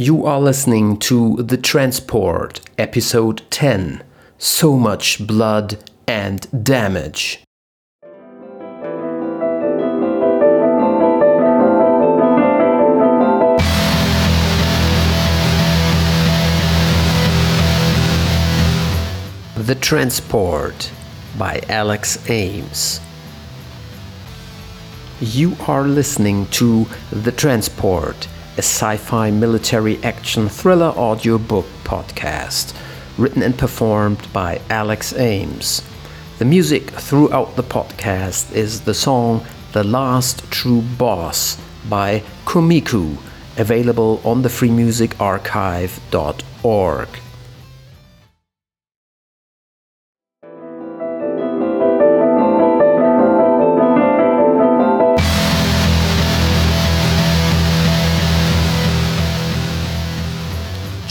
You are listening to The Transport, Episode 10 So Much Blood and Damage. The Transport by Alex Ames. You are listening to The Transport a sci fi military action thriller audiobook podcast, written and performed by Alex Ames. The music throughout the podcast is the song The Last True Boss by Komiku, available on the freemusicarchive.org.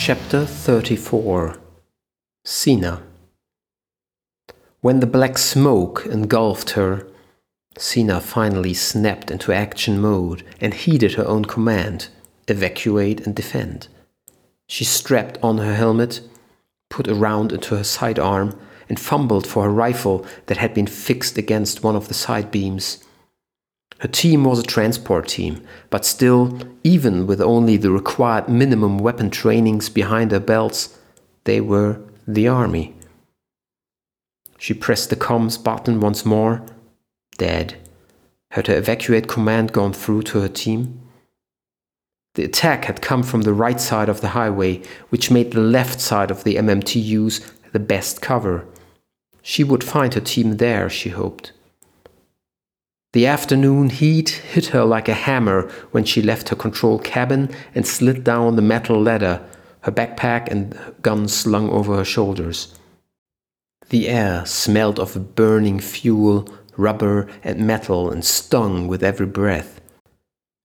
Chapter 34 Sina When the black smoke engulfed her, Sina finally snapped into action mode and heeded her own command evacuate and defend. She strapped on her helmet, put a round into her sidearm, and fumbled for her rifle that had been fixed against one of the side beams. Her team was a transport team, but still, even with only the required minimum weapon trainings behind their belts, they were the army. She pressed the comms button once more. Dead. Had her evacuate command gone through to her team? The attack had come from the right side of the highway, which made the left side of the MMTUs the best cover. She would find her team there, she hoped. The afternoon heat hit her like a hammer when she left her control cabin and slid down the metal ladder, her backpack and gun slung over her shoulders. The air smelled of burning fuel, rubber, and metal and stung with every breath.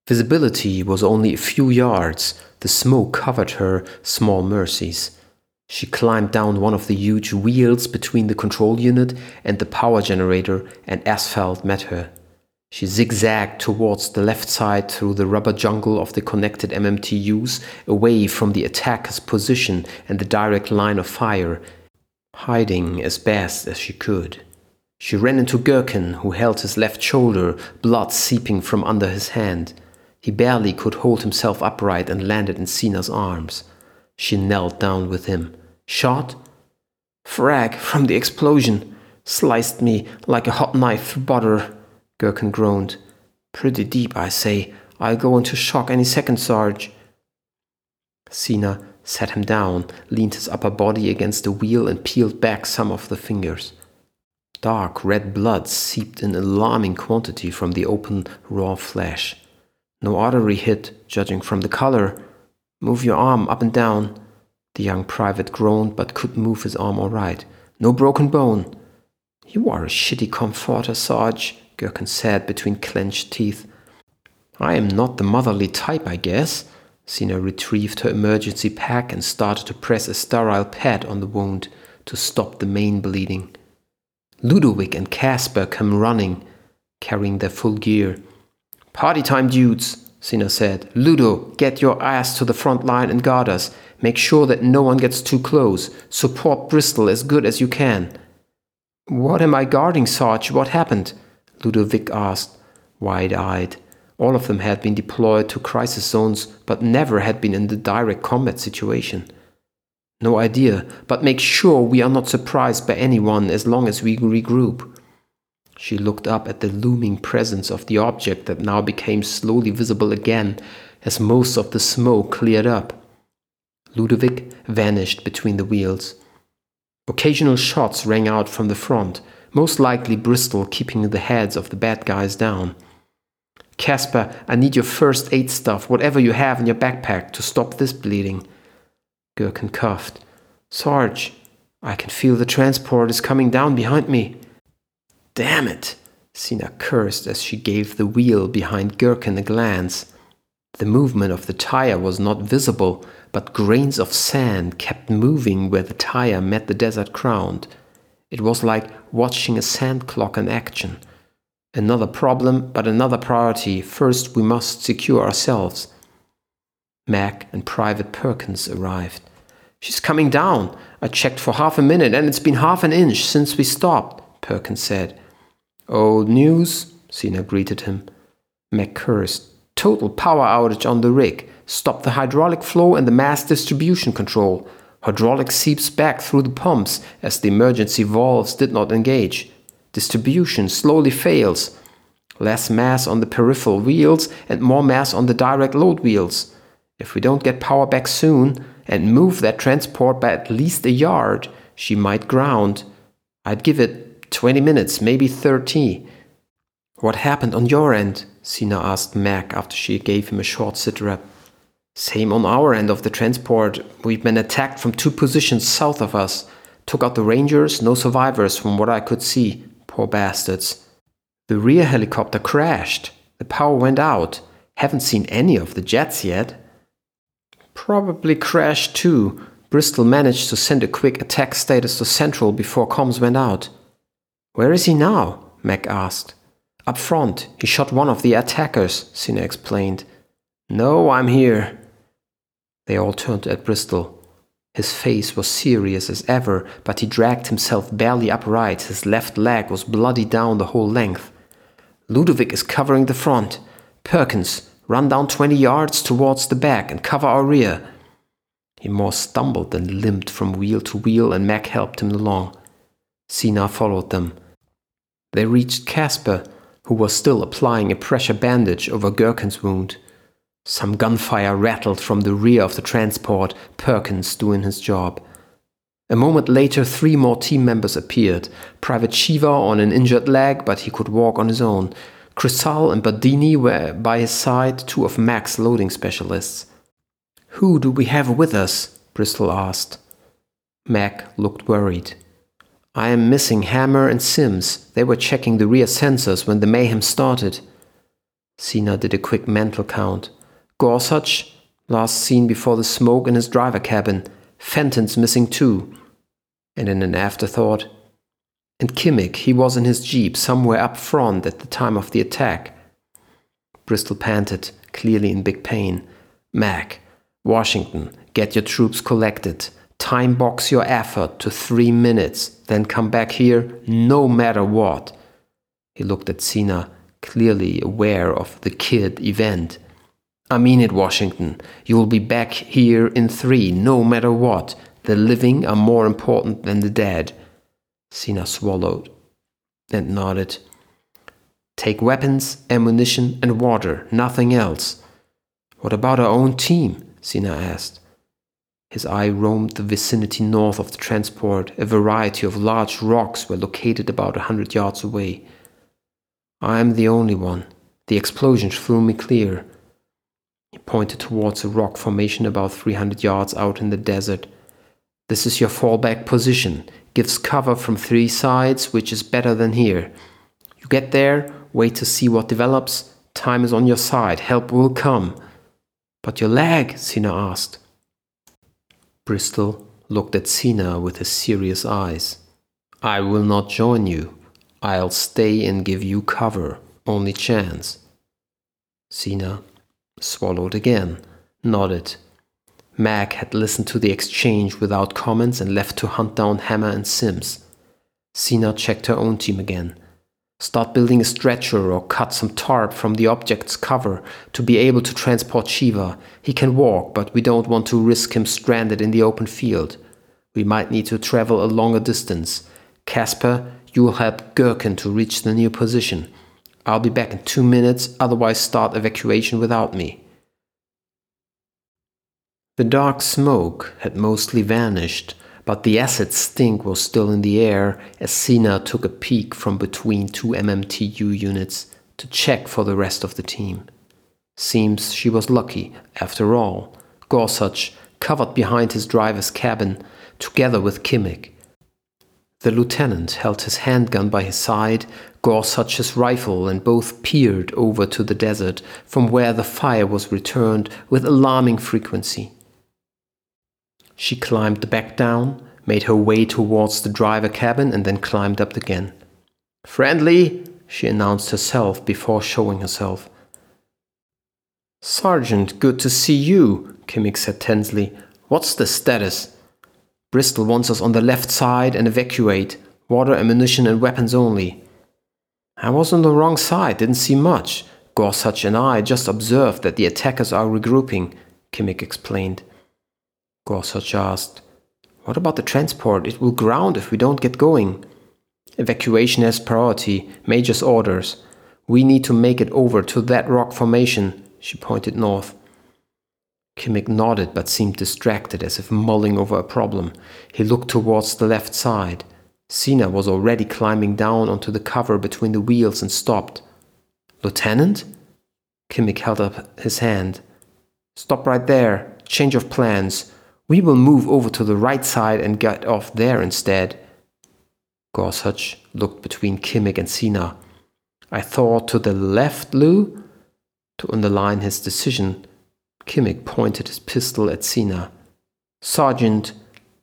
Visibility was only a few yards, the smoke covered her small mercies. She climbed down one of the huge wheels between the control unit and the power generator, and asphalt met her. She zigzagged towards the left side through the rubber jungle of the connected MMTUs, away from the attacker's position and the direct line of fire, hiding as best as she could. She ran into Gherkin, who held his left shoulder, blood seeping from under his hand. He barely could hold himself upright and landed in Sina's arms. She knelt down with him. Shot? Frag from the explosion. Sliced me like a hot knife through butter. Gherkin groaned. Pretty deep, I say. I'll go into shock any second, Sarge. Sina sat him down, leaned his upper body against the wheel, and peeled back some of the fingers. Dark red blood seeped in alarming quantity from the open, raw flesh. No artery hit, judging from the color. Move your arm up and down. The young private groaned but could move his arm all right. No broken bone. You are a shitty comforter, Sarge. Gherkin said between clenched teeth. I am not the motherly type, I guess. Sina retrieved her emergency pack and started to press a sterile pad on the wound to stop the main bleeding. Ludovic and Casper came running, carrying their full gear. Party time, dudes, Sina said. Ludo, get your ass to the front line and guard us. Make sure that no one gets too close. Support Bristol as good as you can. What am I guarding, Sarge? What happened? Ludovic asked, wide eyed. All of them had been deployed to crisis zones, but never had been in the direct combat situation. No idea, but make sure we are not surprised by anyone as long as we regroup. She looked up at the looming presence of the object that now became slowly visible again as most of the smoke cleared up. Ludovic vanished between the wheels. Occasional shots rang out from the front, most likely Bristol keeping the heads of the bad guys down. Casper, I need your first aid stuff, whatever you have in your backpack, to stop this bleeding. Gherkin coughed. Sarge, I can feel the transport is coming down behind me. Damn it! Sina cursed as she gave the wheel behind Gherkin a glance. The movement of the tire was not visible, but grains of sand kept moving where the tire met the desert ground. It was like watching a sand clock in action. Another problem, but another priority. First, we must secure ourselves. Mac and Private Perkins arrived. She's coming down. I checked for half a minute and it's been half an inch since we stopped, Perkins said. Old news, Sina greeted him. Mac cursed. Total power outage on the rig. Stop the hydraulic flow and the mass distribution control. Hydraulic seeps back through the pumps as the emergency valves did not engage. Distribution slowly fails. Less mass on the peripheral wheels and more mass on the direct load wheels. If we don't get power back soon and move that transport by at least a yard, she might ground. I'd give it 20 minutes, maybe 30. What happened on your end? Sina asked Mac after she gave him a short sit rep. Same on our end of the transport. We've been attacked from two positions south of us. Took out the Rangers, no survivors from what I could see. Poor bastards. The rear helicopter crashed. The power went out. Haven't seen any of the jets yet. Probably crashed too. Bristol managed to send a quick attack status to Central before comms went out. Where is he now? Mac asked. Up front. He shot one of the attackers, Sina explained. No, I'm here. They all turned at Bristol. His face was serious as ever, but he dragged himself barely upright. His left leg was bloody down the whole length. Ludovic is covering the front. Perkins, run down 20 yards towards the back and cover our rear. He more stumbled than limped from wheel to wheel, and Mac helped him along. Sina followed them. They reached Casper, who was still applying a pressure bandage over Gherkin's wound. Some gunfire rattled from the rear of the transport, Perkins doing his job. A moment later, three more team members appeared. Private Shiva on an injured leg, but he could walk on his own. Crisal and Badini were by his side, two of Mac's loading specialists. Who do we have with us? Bristol asked. Mac looked worried. I am missing Hammer and Sims. They were checking the rear sensors when the mayhem started. Sina did a quick mental count. Gorsuch, last seen before the smoke in his driver cabin. Fenton's missing too. And in an afterthought, and Kimmick, he was in his jeep somewhere up front at the time of the attack. Bristol panted, clearly in big pain. Mac, Washington, get your troops collected. Time box your effort to three minutes, then come back here no matter what. He looked at Sina, clearly aware of the kid event. I mean it, Washington. You will be back here in three, no matter what. The living are more important than the dead. Sina swallowed and nodded. Take weapons, ammunition, and water, nothing else. What about our own team? Sina asked. His eye roamed the vicinity north of the transport. A variety of large rocks were located about a hundred yards away. I am the only one. The explosion threw me clear. Pointed towards a rock formation about 300 yards out in the desert. This is your fallback position. Gives cover from three sides, which is better than here. You get there, wait to see what develops. Time is on your side. Help will come. But your leg? Sina asked. Bristol looked at Sina with his serious eyes. I will not join you. I'll stay and give you cover. Only chance. Sina swallowed again, nodded. Mac had listened to the exchange without comments and left to hunt down Hammer and Sims. Sina checked her own team again. Start building a stretcher or cut some tarp from the object's cover to be able to transport Shiva. He can walk, but we don't want to risk him stranded in the open field. We might need to travel a longer distance. Casper, you will help Gherkin to reach the new position. I'll be back in two minutes, otherwise, start evacuation without me. The dark smoke had mostly vanished, but the acid stink was still in the air as Sina took a peek from between two MMTU units to check for the rest of the team. Seems she was lucky, after all. Gorsuch, covered behind his driver's cabin, together with Kimmick, the lieutenant held his handgun by his side, Gorsuch's rifle, and both peered over to the desert, from where the fire was returned with alarming frequency. She climbed back down, made her way towards the driver cabin, and then climbed up again. Friendly, she announced herself before showing herself. Sergeant, good to see you, Kimmick said tensely. What's the status? Bristol wants us on the left side and evacuate. Water, ammunition, and weapons only. I was on the wrong side, didn't see much. Gorsuch and I just observed that the attackers are regrouping, Kimmick explained. Gorsuch asked, What about the transport? It will ground if we don't get going. Evacuation has priority, Major's orders. We need to make it over to that rock formation, she pointed north. Kimmick nodded but seemed distracted as if mulling over a problem. He looked towards the left side. Sina was already climbing down onto the cover between the wheels and stopped. Lieutenant? Kimmick held up his hand. Stop right there. Change of plans. We will move over to the right side and get off there instead. Gorsuch looked between Kimmick and Sina. I thought to the left, Lou? To underline his decision, Kimmick pointed his pistol at Sina. Sergeant,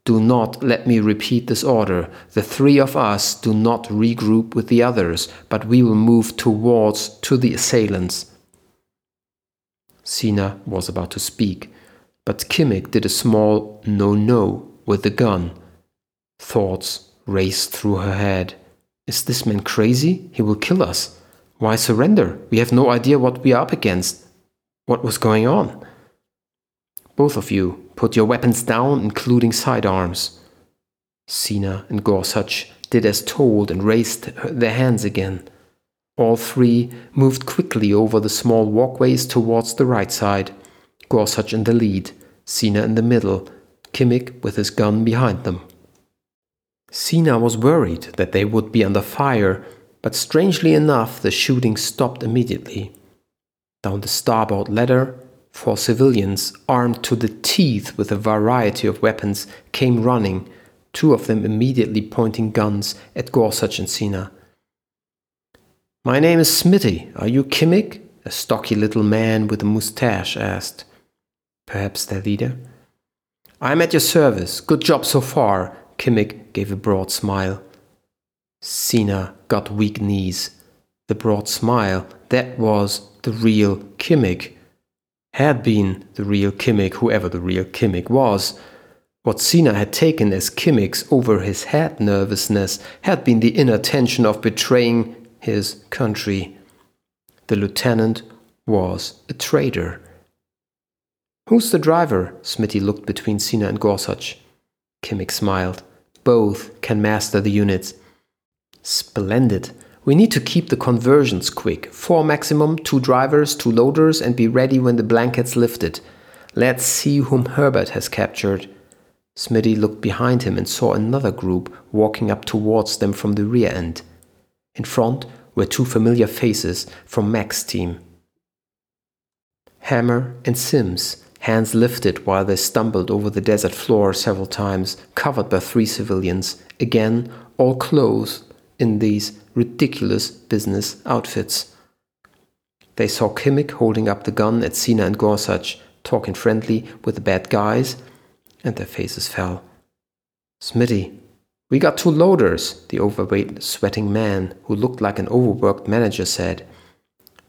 do not let me repeat this order. The three of us do not regroup with the others, but we will move towards to the assailants. Sina was about to speak, but Kimmick did a small no no with the gun. Thoughts raced through her head. Is this man crazy? He will kill us. Why surrender? We have no idea what we are up against. What was going on? Both of you, put your weapons down, including sidearms. Sina and Gorsuch did as told and raised their hands again. All three moved quickly over the small walkways towards the right side. Gorsuch in the lead, Sina in the middle, Kimmick with his gun behind them. Sina was worried that they would be under fire, but strangely enough, the shooting stopped immediately. Down the starboard ladder, Four civilians, armed to the teeth with a variety of weapons, came running, two of them immediately pointing guns at Gorsuch and Sina. My name is Smitty. Are you Kimmick? A stocky little man with a mustache asked. Perhaps their leader? I'm at your service. Good job so far. Kimmick gave a broad smile. Sina got weak knees. The broad smile, that was the real Kimmick had been the real Kimmick, whoever the real Kimmick was. What Sina had taken as Kimmick's over his head nervousness had been the inner tension of betraying his country. The lieutenant was a traitor. Who's the driver? Smitty looked between Sina and Gorsuch. Kimmick smiled. Both can master the units. Splendid. We need to keep the conversions quick. Four maximum, two drivers, two loaders, and be ready when the blanket's lifted. Let's see whom Herbert has captured. Smitty looked behind him and saw another group walking up towards them from the rear end. In front were two familiar faces from Mac's team. Hammer and Sims, hands lifted while they stumbled over the desert floor several times, covered by three civilians, again all clothed in these ridiculous business outfits. They saw Kimmick holding up the gun at Sina and Gorsuch, talking friendly with the bad guys, and their faces fell. Smitty, we got two loaders, the overweight, sweating man who looked like an overworked manager said.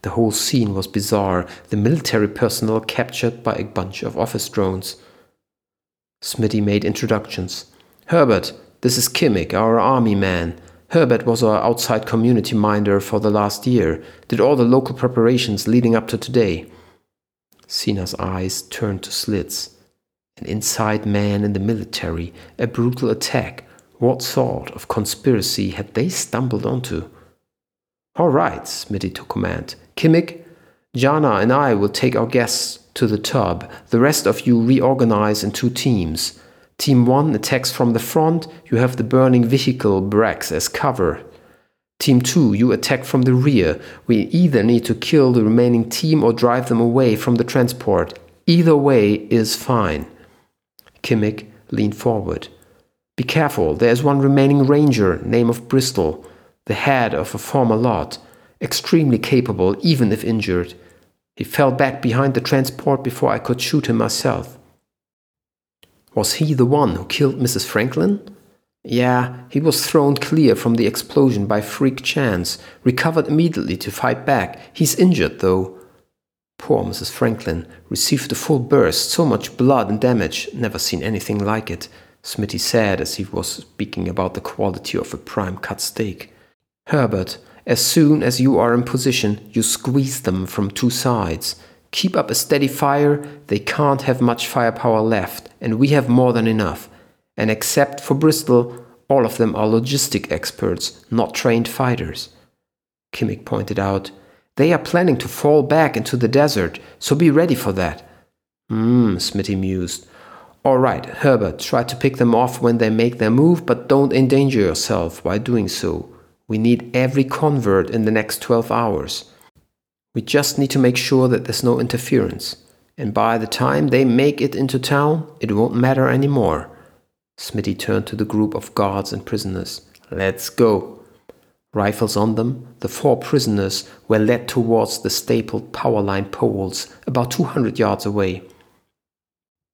The whole scene was bizarre, the military personnel captured by a bunch of office drones. Smitty made introductions. Herbert, this is Kimmick, our army man. Herbert was our outside community minder for the last year, did all the local preparations leading up to today. Sina's eyes turned to slits. An inside man in the military, a brutal attack. What sort of conspiracy had they stumbled onto? All right, Smitty took command. Kimmick, Jana and I will take our guests to the tub. The rest of you reorganize in two teams. Team 1 attacks from the front, you have the burning vehicle Brax as cover. Team 2, you attack from the rear. We either need to kill the remaining team or drive them away from the transport. Either way is fine. Kimmick leaned forward. Be careful, there is one remaining ranger, name of Bristol, the head of a former lot, extremely capable even if injured. He fell back behind the transport before I could shoot him myself. Was he the one who killed Mrs. Franklin? Yeah, he was thrown clear from the explosion by freak chance, recovered immediately to fight back. He's injured, though. Poor Mrs. Franklin received a full burst, so much blood and damage, never seen anything like it, Smitty said as he was speaking about the quality of a prime cut steak. Herbert, as soon as you are in position, you squeeze them from two sides. Keep up a steady fire, they can't have much firepower left, and we have more than enough. And except for Bristol, all of them are logistic experts, not trained fighters. Kimmick pointed out, They are planning to fall back into the desert, so be ready for that. Hmm, Smitty mused. All right, Herbert, try to pick them off when they make their move, but don't endanger yourself while doing so. We need every convert in the next 12 hours. We just need to make sure that there's no interference. And by the time they make it into town, it won't matter anymore. Smitty turned to the group of guards and prisoners. Let's go. Rifles on them, the four prisoners were led towards the stapled power line poles about 200 yards away.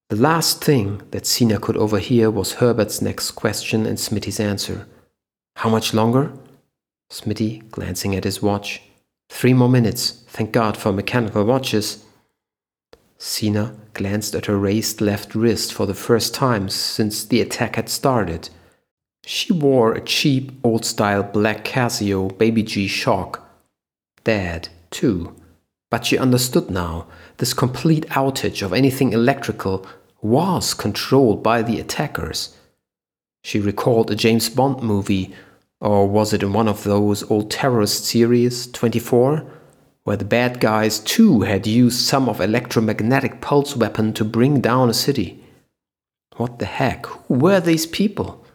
The last thing that Sina could overhear was Herbert's next question and Smitty's answer. How much longer? Smitty, glancing at his watch. Three more minutes. Thank God for mechanical watches. Sina glanced at her raised left wrist for the first time since the attack had started. She wore a cheap, old style black Casio Baby G Shock. Dad, too. But she understood now this complete outage of anything electrical was controlled by the attackers. She recalled a James Bond movie, or was it in one of those old terrorist series, 24? where the bad guys too had used some of electromagnetic pulse weapon to bring down a city. What the heck? Who were these people?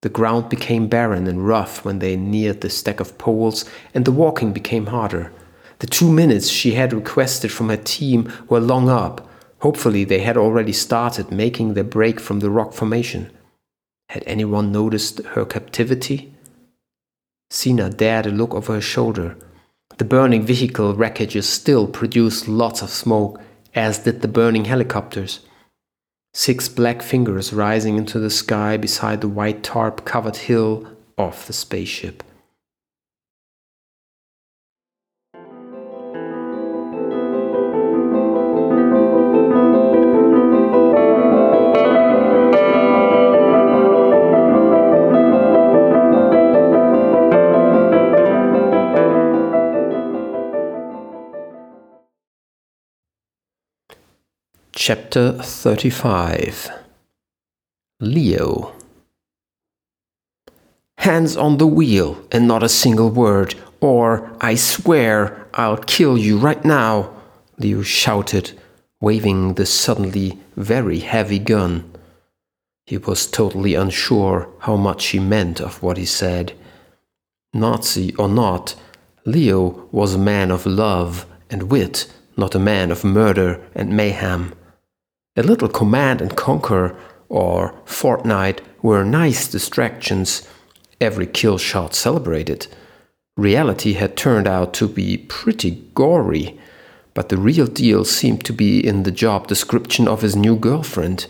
The ground became barren and rough when they neared the stack of poles, and the walking became harder. The two minutes she had requested from her team were long up. Hopefully, they had already started making their break from the rock formation. Had anyone noticed her captivity? Sina dared a look over her shoulder. The burning vehicle wreckages still produced lots of smoke, as did the burning helicopters. Six black fingers rising into the sky beside the white tarp covered hill of the spaceship. Chapter 35 Leo Hands on the wheel and not a single word, or I swear I'll kill you right now, Leo shouted, waving the suddenly very heavy gun. He was totally unsure how much he meant of what he said. Nazi or not, Leo was a man of love and wit, not a man of murder and mayhem. A little Command and Conquer or Fortnite were nice distractions, every kill shot celebrated. Reality had turned out to be pretty gory, but the real deal seemed to be in the job description of his new girlfriend.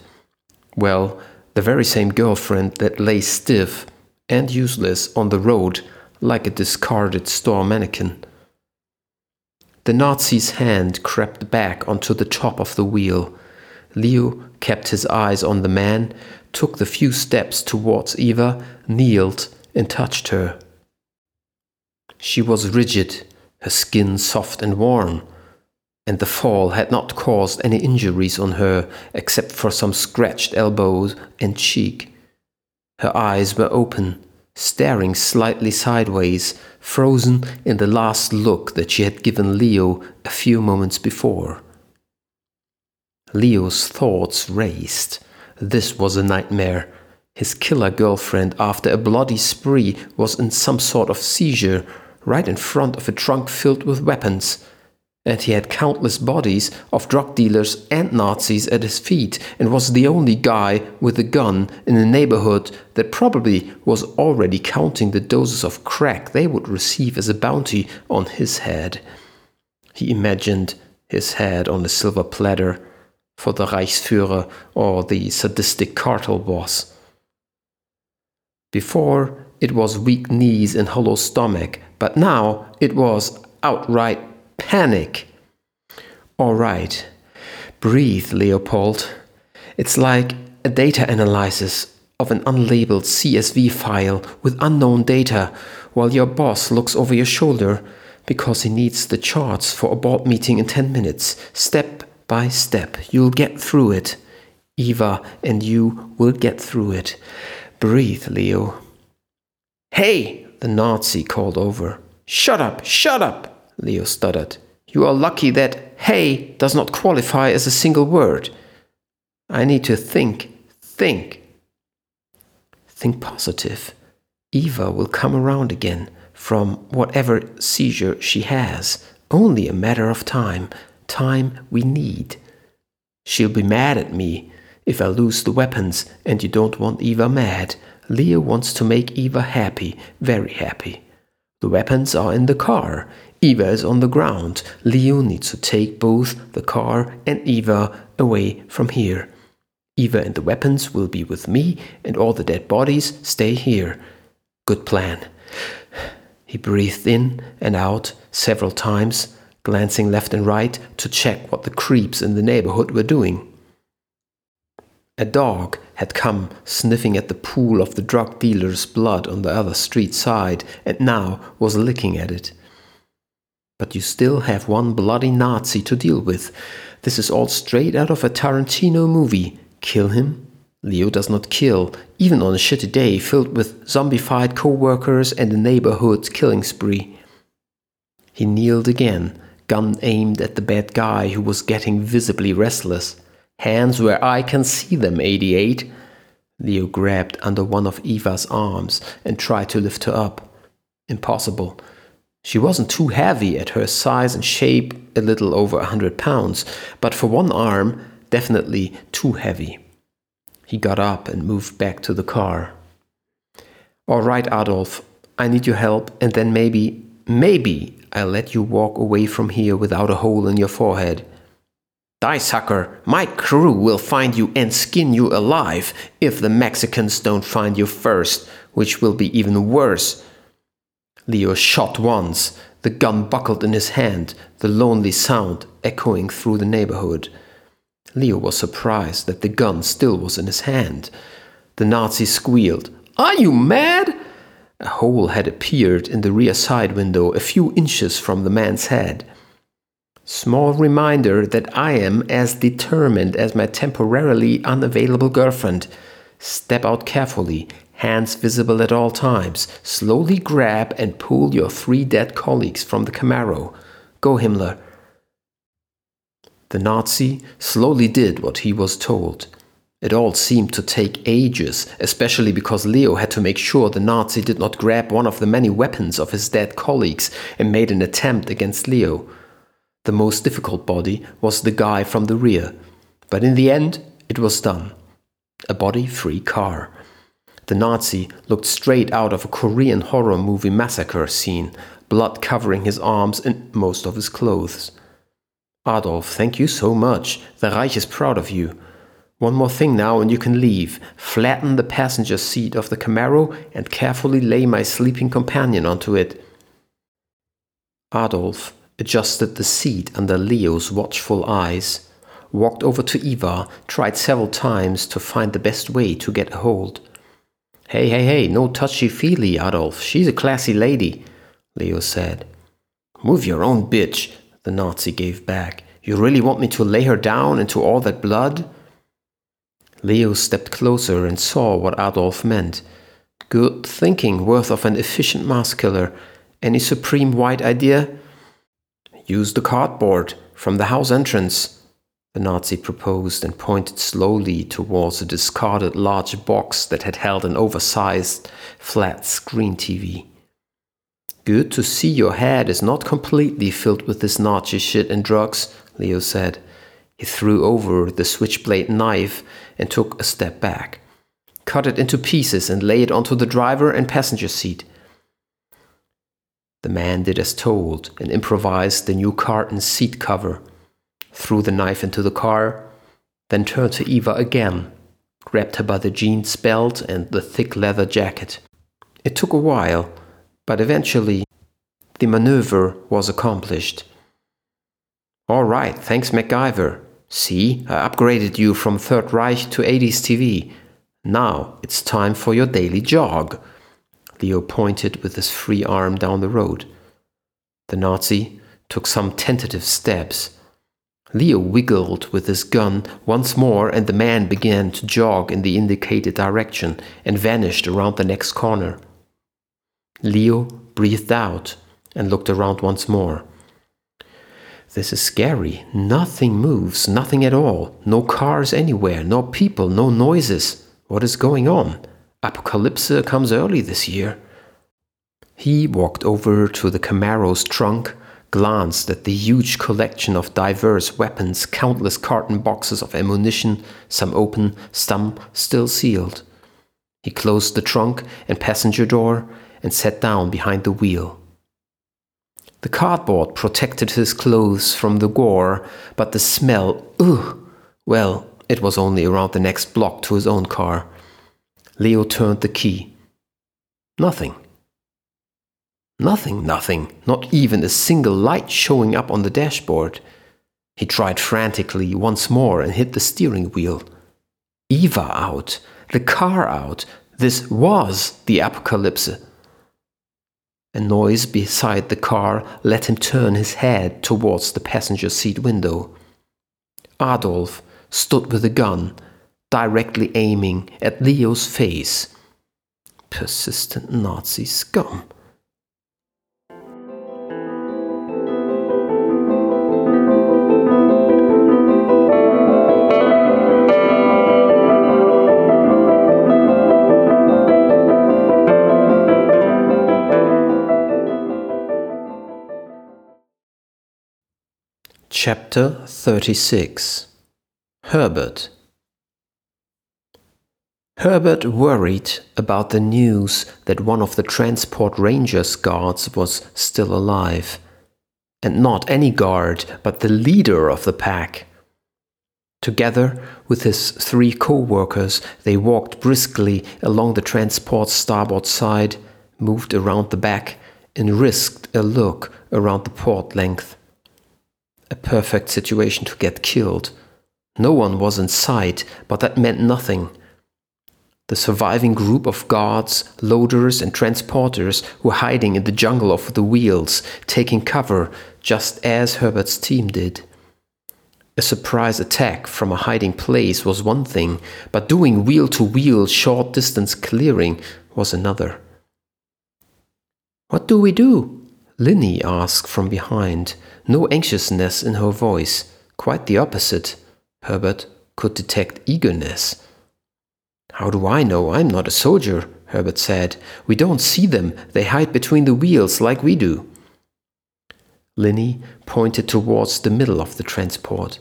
Well, the very same girlfriend that lay stiff and useless on the road like a discarded store mannequin. The Nazi's hand crept back onto the top of the wheel Leo kept his eyes on the man, took the few steps towards Eva, kneeled, and touched her. She was rigid, her skin soft and warm, and the fall had not caused any injuries on her except for some scratched elbows and cheek. Her eyes were open, staring slightly sideways, frozen in the last look that she had given Leo a few moments before. Leo's thoughts raced. This was a nightmare. His killer girlfriend, after a bloody spree, was in some sort of seizure, right in front of a trunk filled with weapons. And he had countless bodies of drug dealers and Nazis at his feet, and was the only guy with a gun in a neighborhood that probably was already counting the doses of crack they would receive as a bounty on his head. He imagined his head on a silver platter for the Reichsführer or the sadistic cartel boss. Before, it was weak knees and hollow stomach, but now it was outright panic. All right. Breathe, Leopold. It's like a data analysis of an unlabeled CSV file with unknown data while your boss looks over your shoulder because he needs the charts for a board meeting in 10 minutes. Step by step, you'll get through it. Eva and you will get through it. Breathe, Leo. Hey, the Nazi called over. Shut up, shut up, Leo stuttered. You are lucky that hey does not qualify as a single word. I need to think, think. Think positive. Eva will come around again from whatever seizure she has. Only a matter of time. Time we need. She'll be mad at me if I lose the weapons, and you don't want Eva mad. Leo wants to make Eva happy, very happy. The weapons are in the car. Eva is on the ground. Leo needs to take both the car and Eva away from here. Eva and the weapons will be with me, and all the dead bodies stay here. Good plan. He breathed in and out several times, glancing left and right to check what the creeps in the neighborhood were doing. A dog had come sniffing at the pool of the drug dealer's blood on the other street side and now was licking at it. But you still have one bloody Nazi to deal with. This is all straight out of a Tarantino movie. Kill him? Leo does not kill, even on a shitty day filled with zombified co workers and a neighborhood killing spree. He kneeled again, gun aimed at the bad guy who was getting visibly restless. Hands where I can see them, 88. Leo grabbed under one of Eva's arms and tried to lift her up. Impossible. She wasn't too heavy at her size and shape, a little over a hundred pounds, but for one arm, definitely too heavy. He got up and moved back to the car. All right, Adolf, I need your help, and then maybe, maybe I'll let you walk away from here without a hole in your forehead. Die, sucker! My crew will find you and skin you alive if the Mexicans don't find you first, which will be even worse. Leo shot once. The gun buckled in his hand, the lonely sound echoing through the neighborhood. Leo was surprised that the gun still was in his hand. The Nazi squealed. Are you mad? A hole had appeared in the rear side window a few inches from the man's head. Small reminder that I am as determined as my temporarily unavailable girlfriend. Step out carefully, hands visible at all times. Slowly grab and pull your three dead colleagues from the Camaro. Go, Himmler. The Nazi slowly did what he was told. It all seemed to take ages, especially because Leo had to make sure the Nazi did not grab one of the many weapons of his dead colleagues and made an attempt against Leo. The most difficult body was the guy from the rear, but in the end, it was done. A body free car. The Nazi looked straight out of a Korean horror movie massacre scene, blood covering his arms and most of his clothes. Adolf, thank you so much. The Reich is proud of you. One more thing now and you can leave. Flatten the passenger seat of the Camaro and carefully lay my sleeping companion onto it. Adolf adjusted the seat under Leo's watchful eyes, walked over to Eva, tried several times to find the best way to get a hold. Hey, hey, hey, no touchy feely, Adolf. She's a classy lady, Leo said. Move your own bitch, the Nazi gave back. You really want me to lay her down into all that blood? Leo stepped closer and saw what Adolf meant. Good thinking, worth of an efficient mass killer. Any supreme white idea? Use the cardboard from the house entrance, the Nazi proposed and pointed slowly towards a discarded large box that had held an oversized, flat screen TV. Good to see your head is not completely filled with this Nazi shit and drugs, Leo said. He threw over the switchblade knife and took a step back. Cut it into pieces and lay it onto the driver and passenger seat. The man did as told and improvised the new carton seat cover, threw the knife into the car, then turned to Eva again, grabbed her by the jeans belt and the thick leather jacket. It took a while, but eventually the maneuver was accomplished. All right, thanks, MacGyver. See, I upgraded you from Third Reich to 80s TV. Now it's time for your daily jog. Leo pointed with his free arm down the road. The Nazi took some tentative steps. Leo wiggled with his gun once more, and the man began to jog in the indicated direction and vanished around the next corner. Leo breathed out and looked around once more. This is scary. Nothing moves, nothing at all. No cars anywhere, no people, no noises. What is going on? Apocalypse comes early this year. He walked over to the Camaro's trunk, glanced at the huge collection of diverse weapons, countless carton boxes of ammunition, some open, some still sealed. He closed the trunk and passenger door and sat down behind the wheel. The cardboard protected his clothes from the gore, but the smell, ugh, well, it was only around the next block to his own car. Leo turned the key. Nothing. Nothing, nothing, not even a single light showing up on the dashboard. He tried frantically once more and hit the steering wheel. Eva out, the car out. This was the apocalypse. A noise beside the car let him turn his head towards the passenger seat window. Adolf stood with a gun, directly aiming at Leo's face. Persistent Nazi scum. Chapter 36 Herbert Herbert worried about the news that one of the transport ranger's guards was still alive. And not any guard, but the leader of the pack. Together with his three co workers, they walked briskly along the transport's starboard side, moved around the back, and risked a look around the port length a perfect situation to get killed. No one was in sight, but that meant nothing. The surviving group of guards, loaders, and transporters were hiding in the jungle of the wheels, taking cover just as Herbert's team did. A surprise attack from a hiding place was one thing, but doing wheel to wheel short distance clearing was another. What do we do? Linny asked from behind, no anxiousness in her voice, quite the opposite. Herbert could detect eagerness. How do I know? I'm not a soldier, Herbert said. We don't see them. They hide between the wheels like we do. Linny pointed towards the middle of the transport.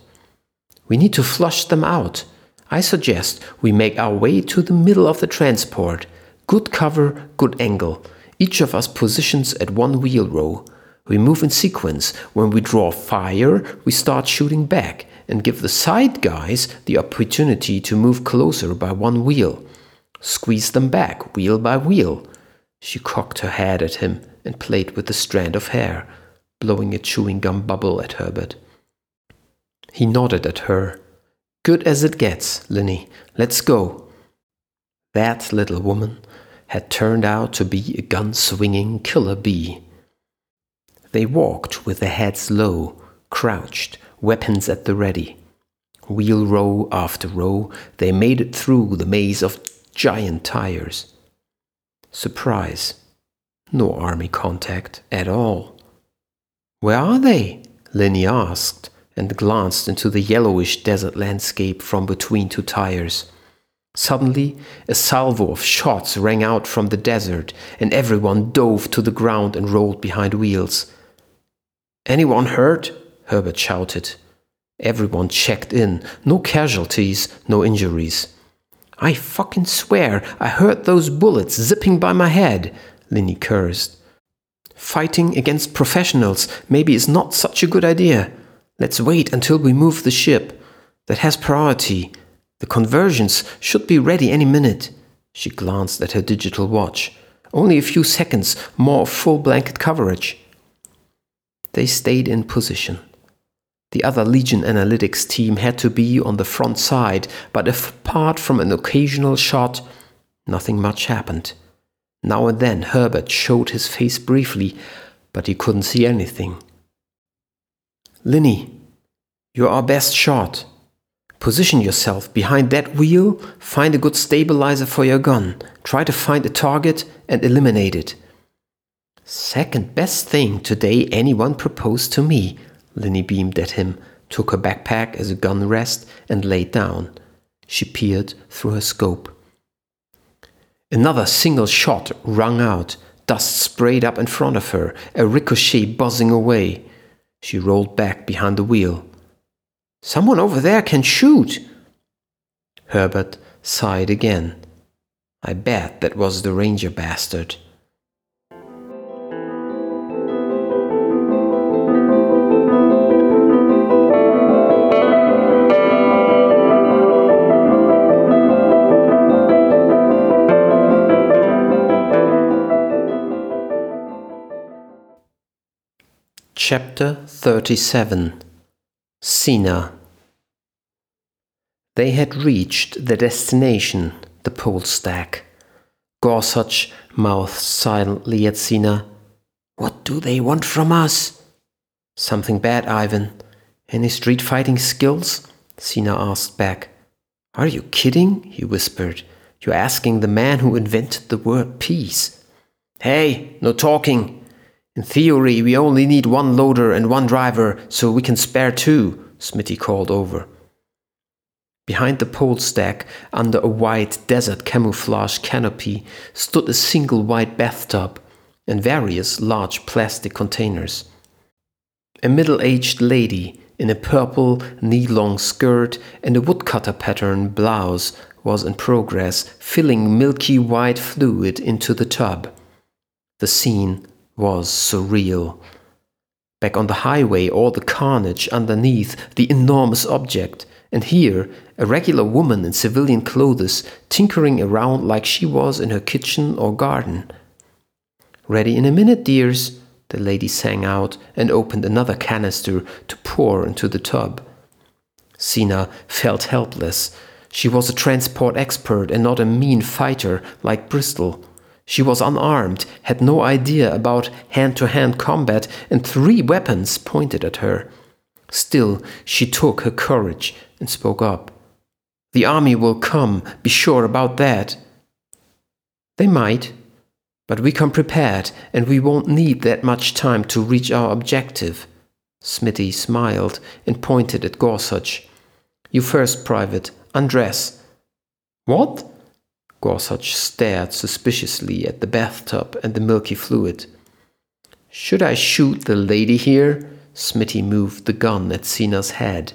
We need to flush them out. I suggest we make our way to the middle of the transport. Good cover, good angle. Each of us positions at one wheel row. We move in sequence. When we draw fire, we start shooting back and give the side guys the opportunity to move closer by one wheel. Squeeze them back, wheel by wheel. She cocked her head at him and played with the strand of hair, blowing a chewing gum bubble at Herbert. He nodded at her. Good as it gets, Linny. Let's go. That little woman had turned out to be a gun swinging killer bee. They walked with their heads low, crouched, weapons at the ready. Wheel row after row, they made it through the maze of giant tires. Surprise. No army contact at all. Where are they? Linny asked and glanced into the yellowish desert landscape from between two tires. Suddenly, a salvo of shots rang out from the desert, and everyone dove to the ground and rolled behind wheels. Anyone hurt? Herbert shouted. Everyone checked in. No casualties, no injuries. I fucking swear I heard those bullets zipping by my head, Linny cursed. Fighting against professionals maybe is not such a good idea. Let's wait until we move the ship. That has priority. The conversions should be ready any minute. She glanced at her digital watch. Only a few seconds more full blanket coverage. They stayed in position. The other Legion Analytics team had to be on the front side, but apart from an occasional shot, nothing much happened. Now and then Herbert showed his face briefly, but he couldn't see anything. Linny, you're our best shot. Position yourself behind that wheel, find a good stabilizer for your gun, try to find a target and eliminate it. Second best thing today anyone proposed to me, Linny beamed at him, took her backpack as a gun rest, and laid down. She peered through her scope. Another single shot rung out, dust sprayed up in front of her, a ricochet buzzing away. She rolled back behind the wheel. Someone over there can shoot! Herbert sighed again. I bet that was the ranger bastard. Chapter 37 Sina They had reached their destination, the pole stack. Gorsuch mouthed silently at Sina. What do they want from us? Something bad, Ivan. Any street fighting skills? Sina asked back. Are you kidding? he whispered. You're asking the man who invented the word peace. Hey, no talking, in theory, we only need one loader and one driver, so we can spare two, Smitty called over. Behind the pole stack, under a white desert camouflage canopy, stood a single white bathtub and various large plastic containers. A middle aged lady in a purple knee long skirt and a woodcutter pattern blouse was in progress, filling milky white fluid into the tub. The scene was surreal. Back on the highway, all the carnage underneath the enormous object, and here, a regular woman in civilian clothes tinkering around like she was in her kitchen or garden. Ready in a minute, dears, the lady sang out and opened another canister to pour into the tub. Sina felt helpless. She was a transport expert and not a mean fighter like Bristol. She was unarmed, had no idea about hand to hand combat, and three weapons pointed at her. Still, she took her courage and spoke up. The army will come, be sure about that. They might, but we come prepared, and we won't need that much time to reach our objective. Smitty smiled and pointed at Gorsuch. You first, Private. Undress. What? Gorsuch stared suspiciously at the bathtub and the milky fluid. Should I shoot the lady here? Smitty moved the gun at Sina's head.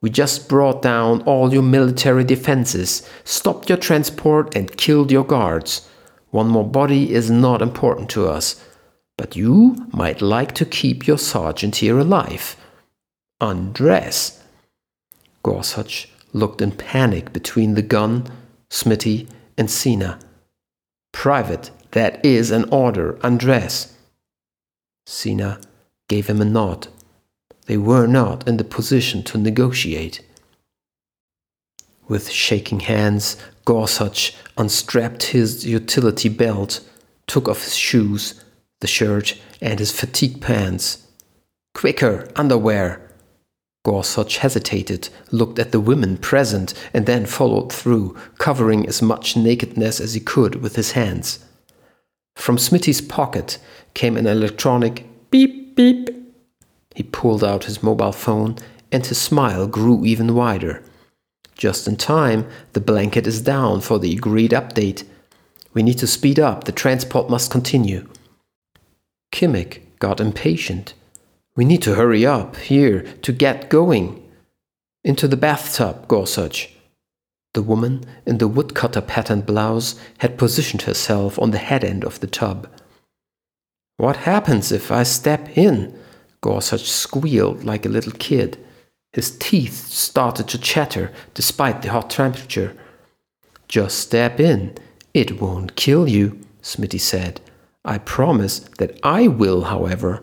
We just brought down all your military defenses, stopped your transport, and killed your guards. One more body is not important to us, but you might like to keep your sergeant here alive. Undress. Gorsuch looked in panic between the gun Smitty, and Sina. Private, that is an order, undress. Sina gave him a nod. They were not in the position to negotiate. With shaking hands, Gorsuch unstrapped his utility belt, took off his shoes, the shirt, and his fatigue pants. Quicker, underwear, Gorsuch hesitated, looked at the women present, and then followed through, covering as much nakedness as he could with his hands. From Smitty's pocket came an electronic beep beep. He pulled out his mobile phone, and his smile grew even wider. Just in time, the blanket is down for the agreed update. We need to speed up, the transport must continue. Kimmick got impatient. We need to hurry up here to get going. Into the bathtub, Gorsuch. The woman in the woodcutter patterned blouse had positioned herself on the head end of the tub. What happens if I step in? Gorsuch squealed like a little kid. His teeth started to chatter despite the hot temperature. Just step in. It won't kill you, Smitty said. I promise that I will, however.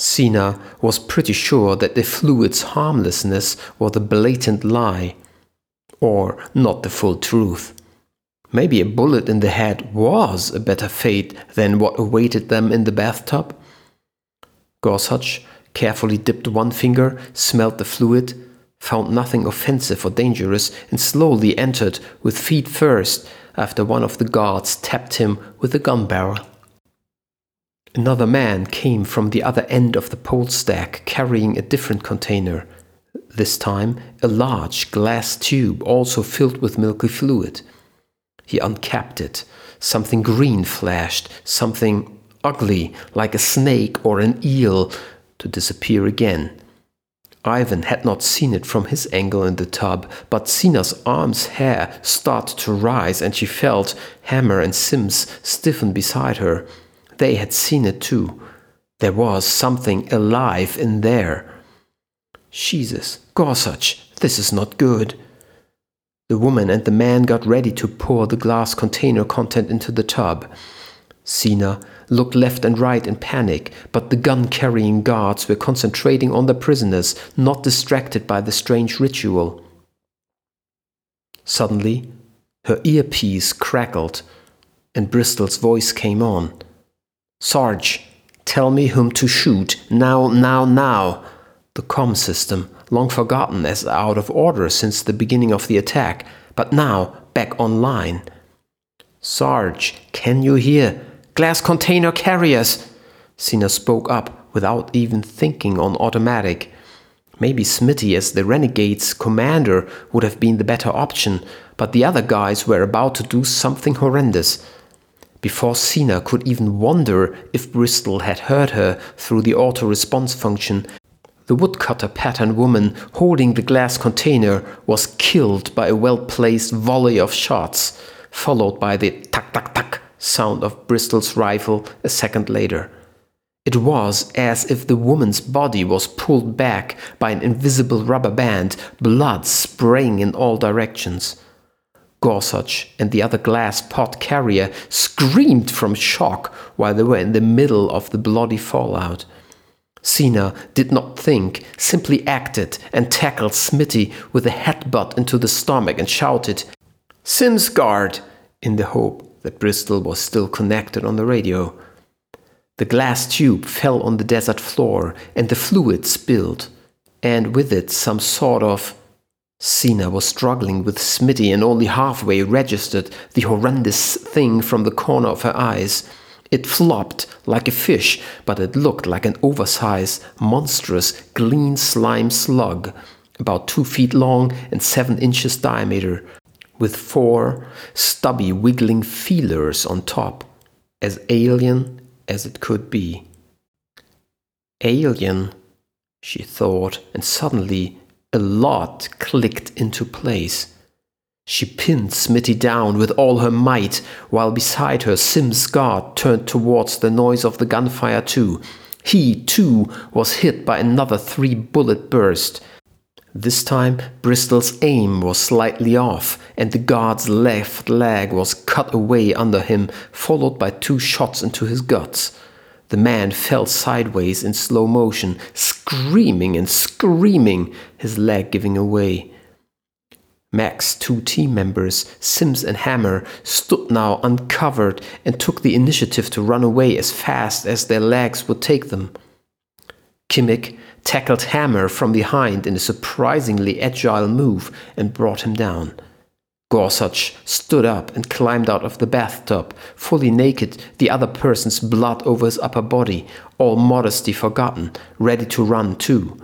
Sina was pretty sure that the fluid's harmlessness was a blatant lie, or not the full truth. Maybe a bullet in the head was a better fate than what awaited them in the bathtub. Gorsuch carefully dipped one finger, smelled the fluid, found nothing offensive or dangerous, and slowly entered with feet first after one of the guards tapped him with a gun barrel. Another man came from the other end of the pole stack carrying a different container, this time a large glass tube also filled with milky fluid. He uncapped it. Something green flashed, something ugly, like a snake or an eel, to disappear again. Ivan had not seen it from his angle in the tub, but Sina's arm's hair started to rise and she felt Hammer and Sims stiffen beside her. They had seen it too. There was something alive in there. Jesus, Gorsuch, this is not good. The woman and the man got ready to pour the glass container content into the tub. Sina looked left and right in panic, but the gun carrying guards were concentrating on the prisoners, not distracted by the strange ritual. Suddenly, her earpiece crackled, and Bristol's voice came on. Sarge, tell me whom to shoot. Now, now, now. The com system, long forgotten as out of order since the beginning of the attack, but now back online. Sarge, can you hear? Glass container carriers! Sina spoke up without even thinking on automatic. Maybe Smitty as the Renegade's commander would have been the better option, but the other guys were about to do something horrendous before Sina could even wonder if Bristol had heard her through the auto response function. The woodcutter pattern woman holding the glass container was killed by a well placed volley of shots, followed by the tuck tuck tuck sound of Bristol's rifle a second later. It was as if the woman's body was pulled back by an invisible rubber band, blood spraying in all directions. Gorsuch and the other glass pot carrier screamed from shock while they were in the middle of the bloody fallout. Sina did not think, simply acted and tackled Smitty with a headbutt into the stomach and shouted, Sims guard, in the hope that Bristol was still connected on the radio. The glass tube fell on the desert floor and the fluid spilled, and with it some sort of Sina was struggling with Smitty and only halfway registered the horrendous thing from the corner of her eyes. It flopped like a fish, but it looked like an oversized, monstrous, green slime slug, about two feet long and seven inches diameter, with four stubby, wiggling feelers on top, as alien as it could be. Alien, she thought, and suddenly a lot clicked into place. She pinned Smitty down with all her might, while beside her Sim's guard turned towards the noise of the gunfire too. He, too, was hit by another three bullet burst. This time, Bristol's aim was slightly off, and the guard's left leg was cut away under him, followed by two shots into his guts. The man fell sideways in slow motion, screaming and screaming, his leg giving away. Mac's two team members, Sims and Hammer, stood now uncovered and took the initiative to run away as fast as their legs would take them. Kimmick tackled Hammer from behind in a surprisingly agile move and brought him down. Gorsuch stood up and climbed out of the bathtub, fully naked, the other person's blood over his upper body, all modesty forgotten, ready to run too.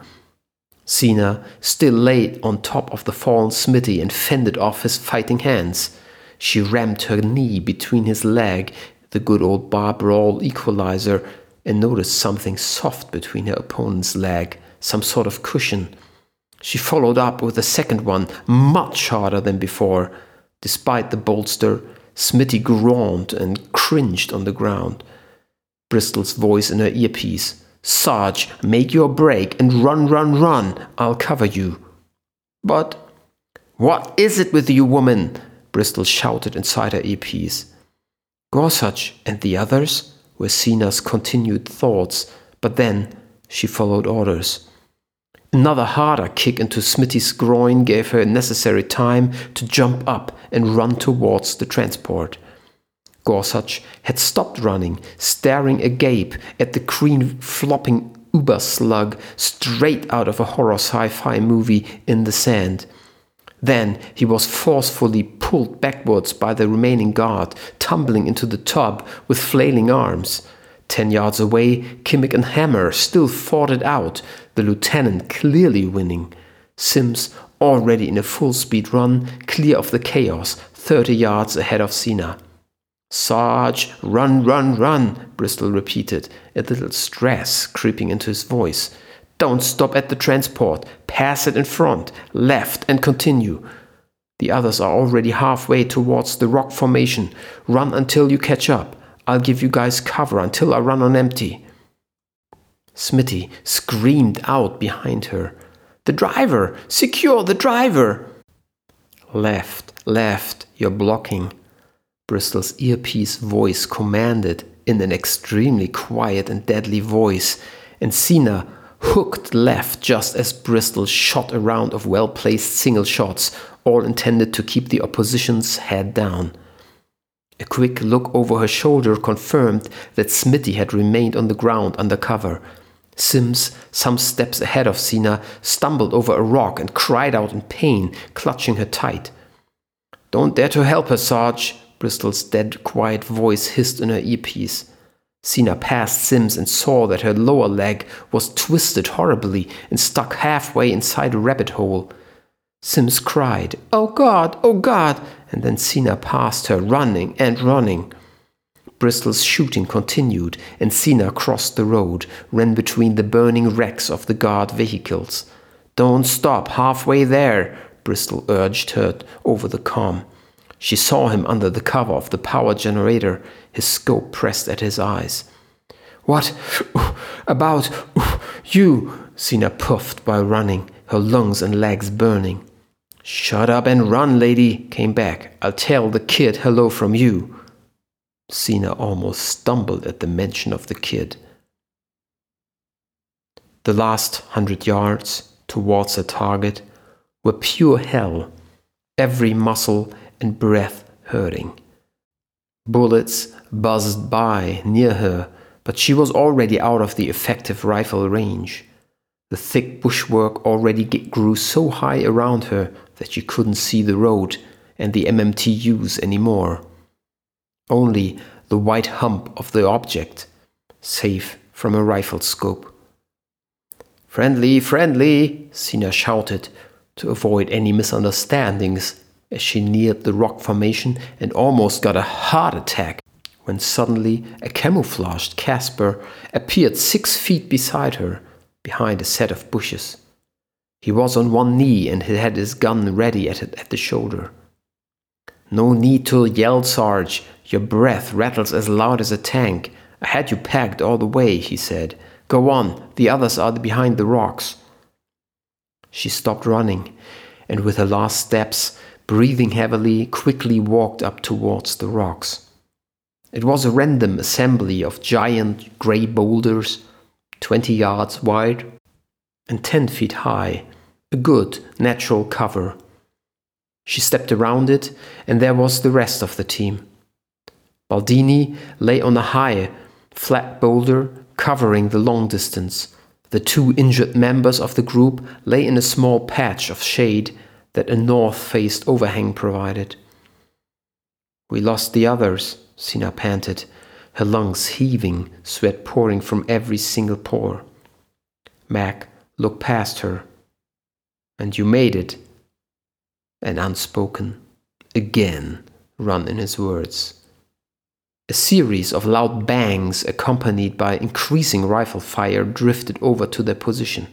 Sina still lay on top of the fallen Smitty and fended off his fighting hands. She rammed her knee between his leg, the good old bar brawl equalizer, and noticed something soft between her opponent's leg, some sort of cushion. She followed up with a second one, much harder than before. Despite the bolster, Smitty groaned and cringed on the ground. Bristol's voice in her earpiece. Sarge, make your break and run, run, run. I'll cover you. But what is it with you, woman? Bristol shouted inside her earpiece. Gorsuch and the others were Sina's continued thoughts, but then She followed orders. Another harder kick into Smitty's groin gave her necessary time to jump up and run towards the transport. Gorsuch had stopped running, staring agape at the green flopping uber slug straight out of a horror sci fi movie in the sand. Then he was forcefully pulled backwards by the remaining guard, tumbling into the tub with flailing arms. Ten yards away, Kimmick and Hammer still fought it out, the lieutenant clearly winning. Sims already in a full speed run, clear of the chaos, 30 yards ahead of Sina. Sarge, run, run, run, Bristol repeated, a little stress creeping into his voice. Don't stop at the transport. Pass it in front, left, and continue. The others are already halfway towards the rock formation. Run until you catch up. I'll give you guys cover until I run on empty. Smitty screamed out behind her. The driver! Secure the driver! Left, left, you're blocking. Bristol's earpiece voice commanded in an extremely quiet and deadly voice, and Sina hooked left just as Bristol shot a round of well placed single shots, all intended to keep the opposition's head down. A quick look over her shoulder confirmed that Smitty had remained on the ground under cover. Sims, some steps ahead of Sina, stumbled over a rock and cried out in pain, clutching her tight. Don't dare to help her, Sarge, Bristol's dead quiet voice hissed in her earpiece. Sina passed Sims and saw that her lower leg was twisted horribly and stuck halfway inside a rabbit hole. Sims cried, Oh God, oh God, and then Sina passed her, running and running. Bristol's shooting continued, and Sina crossed the road, ran between the burning wrecks of the guard vehicles. Don't stop halfway there, Bristol urged her over the com. She saw him under the cover of the power generator, his scope pressed at his eyes. What about you? Sina puffed by running, her lungs and legs burning. Shut up and run, lady, came back. I'll tell the kid hello from you. Sina almost stumbled at the mention of the kid. The last hundred yards towards her target were pure hell, every muscle and breath hurting. Bullets buzzed by near her, but she was already out of the effective rifle range. The thick bushwork already grew so high around her that she couldn't see the road and the MMTUs anymore. Only the white hump of the object, safe from a rifle scope. Friendly, friendly, Sina shouted to avoid any misunderstandings as she neared the rock formation and almost got a heart attack when suddenly a camouflaged Casper appeared six feet beside her, behind a set of bushes. He was on one knee and had his gun ready at, at the shoulder. No need to yell, Sarge. Your breath rattles as loud as a tank. I had you packed all the way, he said. Go on, the others are behind the rocks. She stopped running, and with her last steps, breathing heavily, quickly walked up towards the rocks. It was a random assembly of giant grey boulders, 20 yards wide and 10 feet high, a good natural cover. She stepped around it, and there was the rest of the team. Baldini lay on a high, flat boulder covering the long distance. The two injured members of the group lay in a small patch of shade that a north faced overhang provided. We lost the others, Sina panted, her lungs heaving, sweat pouring from every single pore. Mac looked past her. And you made it. An unspoken, again, run in his words. A series of loud bangs, accompanied by increasing rifle fire, drifted over to their position.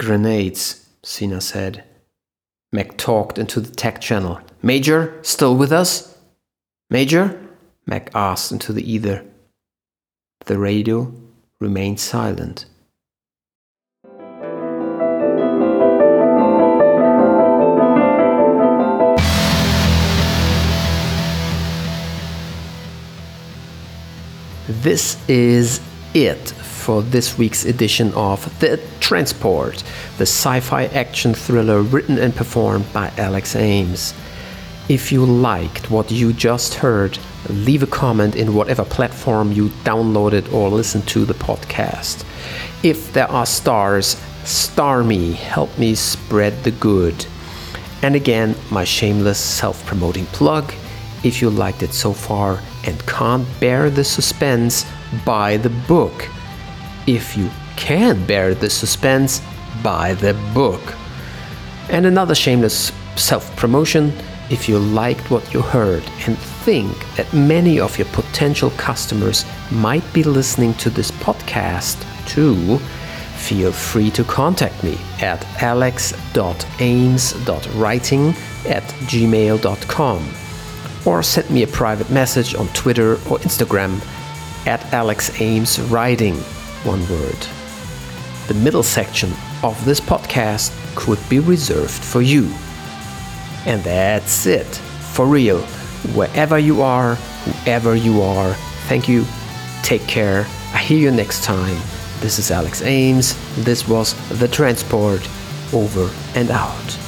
Grenades, Sina said. Mac talked into the tech channel. Major, still with us? Major? Mac asked into the ether. The radio remained silent. This is it for this week's edition of The Transport, the sci fi action thriller written and performed by Alex Ames. If you liked what you just heard, leave a comment in whatever platform you downloaded or listened to the podcast. If there are stars, star me, help me spread the good. And again, my shameless self promoting plug. If you liked it so far and can't bear the suspense, buy the book. If you can bear the suspense, buy the book. And another shameless self promotion if you liked what you heard and think that many of your potential customers might be listening to this podcast too, feel free to contact me at alex.ames.writing at gmail.com or send me a private message on Twitter or Instagram at alexameswriting, one word. The middle section of this podcast could be reserved for you. And that's it. For real. Wherever you are, whoever you are, thank you. Take care. I hear you next time. This is Alex Ames. This was The Transport. Over and out.